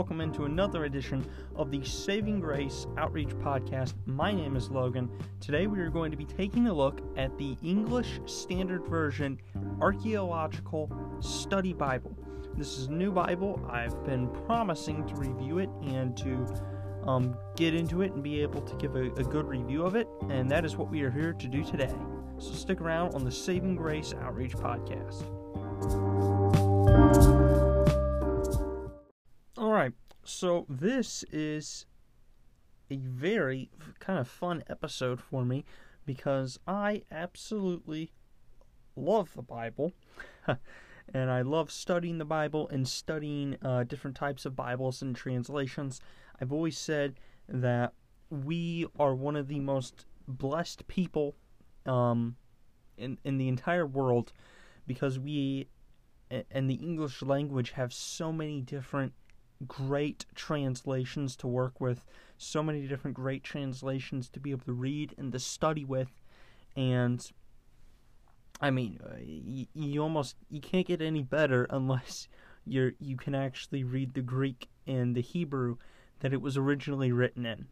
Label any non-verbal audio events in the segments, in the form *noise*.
welcome into another edition of the Saving Grace Outreach Podcast. My name is Logan. Today we are going to be taking a look at the English Standard Version Archaeological Study Bible. This is a new Bible. I've been promising to review it and to um, get into it and be able to give a, a good review of it, and that is what we are here to do today. So stick around on the Saving Grace Outreach Podcast. So this is a very kind of fun episode for me because I absolutely love the Bible. *laughs* and I love studying the Bible and studying uh, different types of Bibles and translations. I've always said that we are one of the most blessed people um, in in the entire world because we and the English language have so many different great translations to work with, so many different great translations to be able to read and to study with, and I mean, uh, you, you almost you can't get any better *laughs* unless you're you can actually read the Greek and the Hebrew that it was originally written in.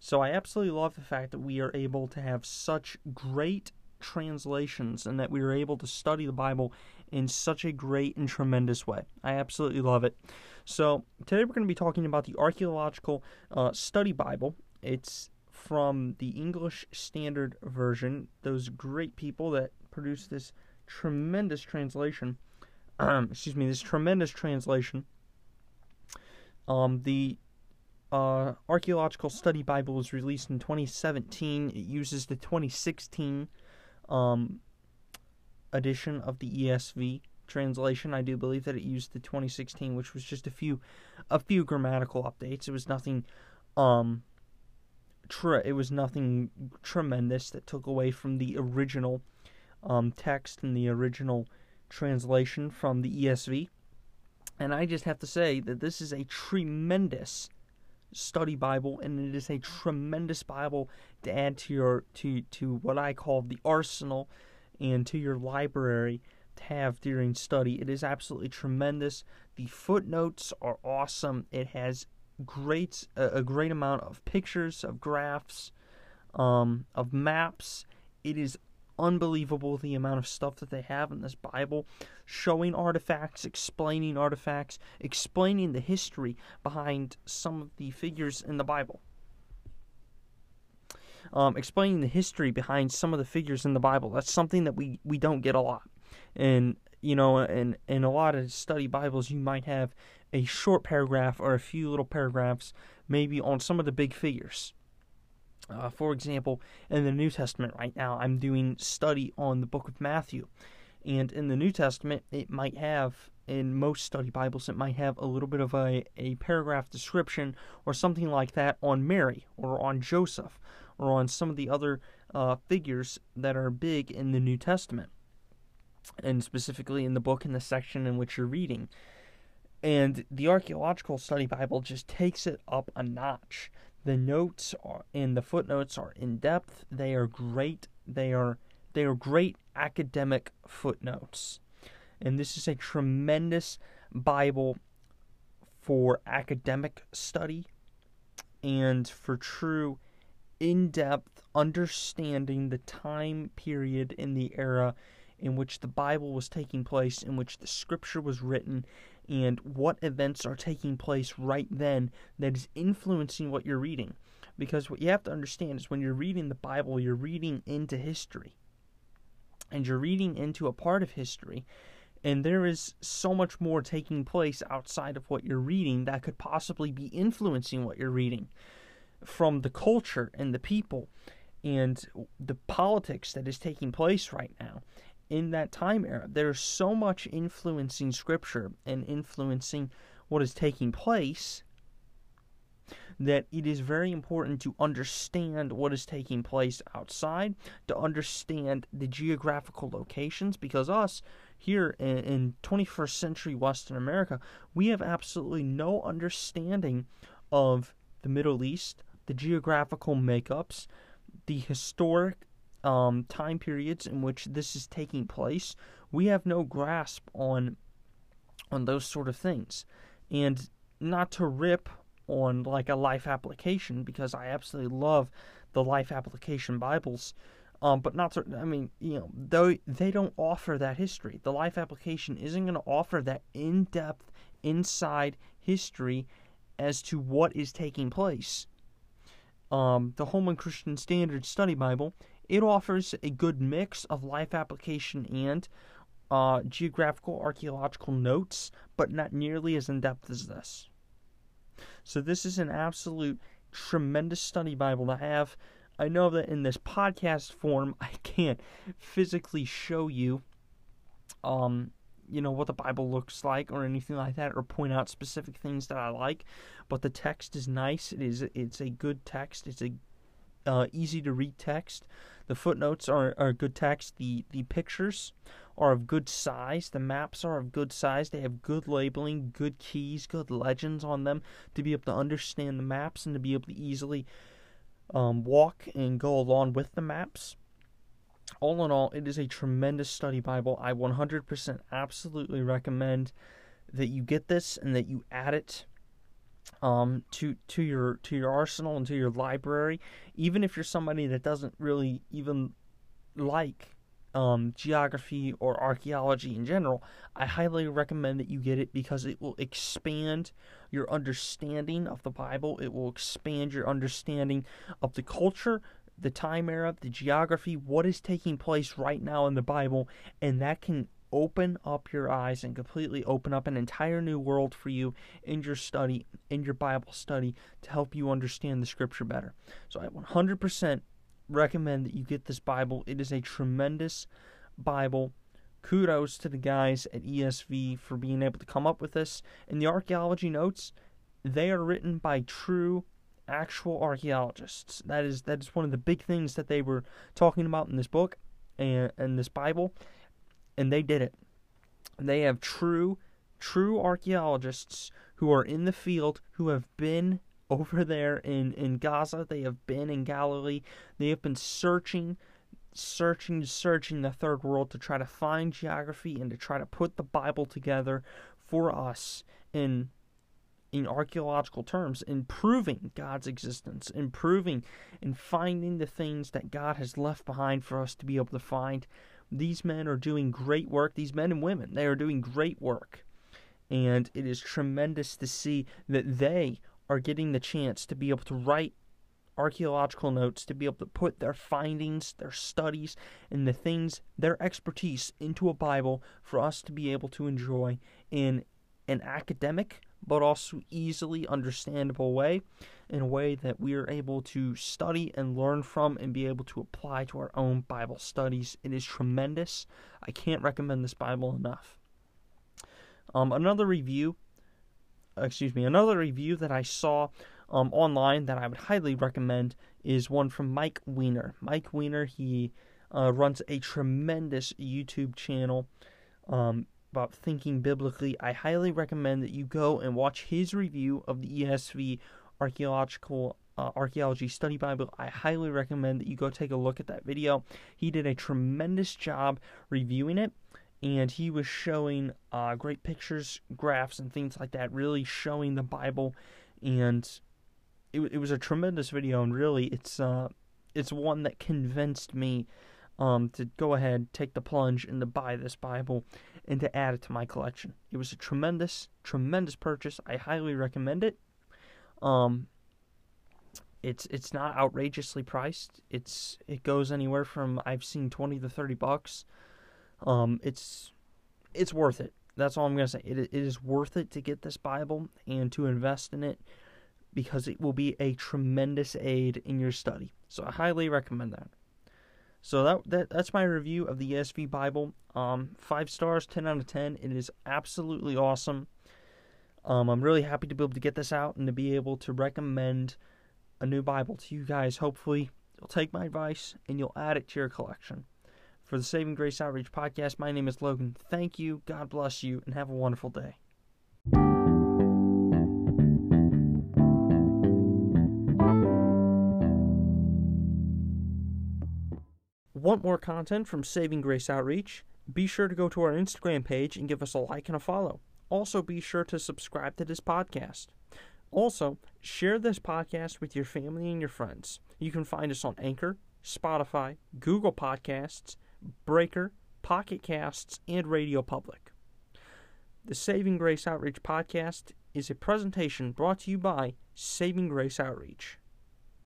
So I absolutely love the fact that we are able to have such great translations and that we are able to study the Bible in such a great and tremendous way. I absolutely love it. So today we're going to be talking about the Archaeological uh, Study Bible. It's from the English Standard Version. Those great people that produced this tremendous translation. Um, *clears throat* excuse me, this tremendous translation. Um, the uh, Archaeological Study Bible was released in 2017. It uses the 2016 um, edition of the ESV translation. I do believe that it used the 2016, which was just a few a few grammatical updates. It was nothing um tre- it was nothing tremendous that took away from the original um, text and the original translation from the ESV. And I just have to say that this is a tremendous study Bible, and it is a tremendous Bible to add to your to to what I call the arsenal and to your library to have during study. It is absolutely tremendous. The footnotes are awesome. It has great a, great amount of pictures, of graphs, um, of maps. It is unbelievable the amount of stuff that they have in this Bible, showing artifacts, explaining artifacts, explaining the history behind some of the figures in the Bible. Um, explaining the history behind some of the figures in the Bible. That's something that we, we don't get a lot. And, you know, in, in a lot of study Bibles, you might have a short paragraph or a few little paragraphs, maybe on some of the big figures. Uh, for example, in the New Testament right now, I'm doing study on the book of Matthew. And in the New Testament, it might have, in most study Bibles, it might have a little bit of a, a paragraph description or something like that on Mary or on Joseph or on some of the other uh, figures that are big in the New Testament. And specifically in the book in the section in which you're reading. And the Archaeological Study Bible just takes it up a notch. The notes are, and the footnotes are in depth. They are great. They are they are great academic footnotes. And this is a tremendous Bible for academic study and for true in depth understanding the time period in the era in which the Bible was taking place, in which the scripture was written, and what events are taking place right then that is influencing what you're reading. Because what you have to understand is when you're reading the Bible, you're reading into history. And you're reading into a part of history. And there is so much more taking place outside of what you're reading that could possibly be influencing what you're reading from the culture and the people and the politics that is taking place right now in that time era. There's so much influencing scripture and influencing what is taking place that it is very important to understand what is taking place outside, to understand the geographical locations, because us here in, in 21st century Western America, we have absolutely no understanding of the Middle East, the geographical makeups, the historic um, time periods in which this is taking place, we have no grasp on on those sort of things. And not to rip on like a life application because I absolutely love the life application Bibles. Um, but not to, I mean, you know, though they don't offer that history. The life application isn't going to offer that in depth, inside history as to what is taking place. Um, the Holman Christian Standard Study Bible, it offers a good mix of life application and uh, geographical archaeological notes, but not nearly as in depth as this. So, this is an absolute tremendous study Bible to have. I know that in this podcast form, *laughs* I can't physically show you, um, you know, what the Bible looks like or anything like that, or point out specific things that I like. But the text is nice. It is. It's a good text. It's a uh, easy to read text. The footnotes are, are good text. The the pictures are of good size. The maps are of good size. They have good labeling, good keys, good legends on them to be able to understand the maps and to be able to easily um, walk and go along with the maps. All in all, it is a tremendous study Bible. I 100% absolutely recommend that you get this and that you add it um, to to your to your arsenal and to your library. Even if you're somebody that doesn't really even like um, geography or archaeology in general, I highly recommend that you get it because it will expand your understanding of the Bible. It will expand your understanding of the culture, the time era, the geography, what is taking place right now in the Bible, and that can open up your eyes and completely open up an entire new world for you in your study, in your Bible study, to help you understand the scripture better. So I 100% recommend that you get this Bible. It is a tremendous Bible. Kudos to the guys at ESV for being able to come up with this. And the archaeology notes, they are written by true actual archaeologists. That is that is one of the big things that they were talking about in this book and in this Bible and they did it. They have true, true archaeologists who are in the field, who have been *laughs* over there in, in Gaza, they have been in Galilee, they have been searching, searching, searching the third world to try to find geography and to try to put the Bible together for us in in archaeological terms, in proving God's existence, in proving and finding the things that God has left behind for us to be able to find these men are doing great work. These men and women, they are doing great work. And it is tremendous to see that they are getting the chance to be able to write archaeological notes, to be able to put their findings, their studies, and the things, their expertise into a Bible for us to be able to enjoy in an academic but also easily understandable way in a way that we are able to study and learn from and be able to apply to our own Bible studies. It is tremendous. I can't recommend this Bible enough. Um, another review, excuse me, another review that I saw um, online that I would highly recommend is one from Mike Winger. Mike Winger, he uh, runs a tremendous YouTube channel. Um, about thinking biblically, I highly recommend that you go and watch his review of the ESV archaeological uh, archaeology study bible. I highly recommend that you go take a look at that video. He did a tremendous job reviewing it and he was showing uh, great pictures graphs and things like that really showing the bible. And it, it was a tremendous video and really it's uh, it's one that convinced me um, to go ahead take the plunge and to buy this bible and to add it to my collection. It was a tremendous, tremendous purchase. I highly recommend it. Um, it's it's not outrageously priced. It's it goes anywhere from I've seen twenty to thirty bucks. Um, it's it's worth it. That's all I'm gonna say. It it is worth it to get this Bible and to invest in it because it will be a tremendous aid in your study. So I highly recommend that. So that, that that's my review of the ESV Bible. Um, five stars, ten out of ten. It is absolutely awesome. Um, I'm really happy to be able to get this out and to be able to recommend a new Bible to you guys. Hopefully, you'll take my advice and you'll add it to your collection. For the Saving Grace Outreach podcast, my name is Logan. Thank you, God bless you, and have a wonderful day. Want more content from Saving Grace Outreach? Be sure to go to our Instagram page and give us a like and a follow. also be sure to subscribe to this podcast. Also, share this podcast with your family and your friends. You can find us on Anchor, Spotify, Google Podcasts, Breaker, Pocket Casts, and Radio Public. The Saving Grace Outreach Podcast is a presentation brought to you by Saving Grace Outreach.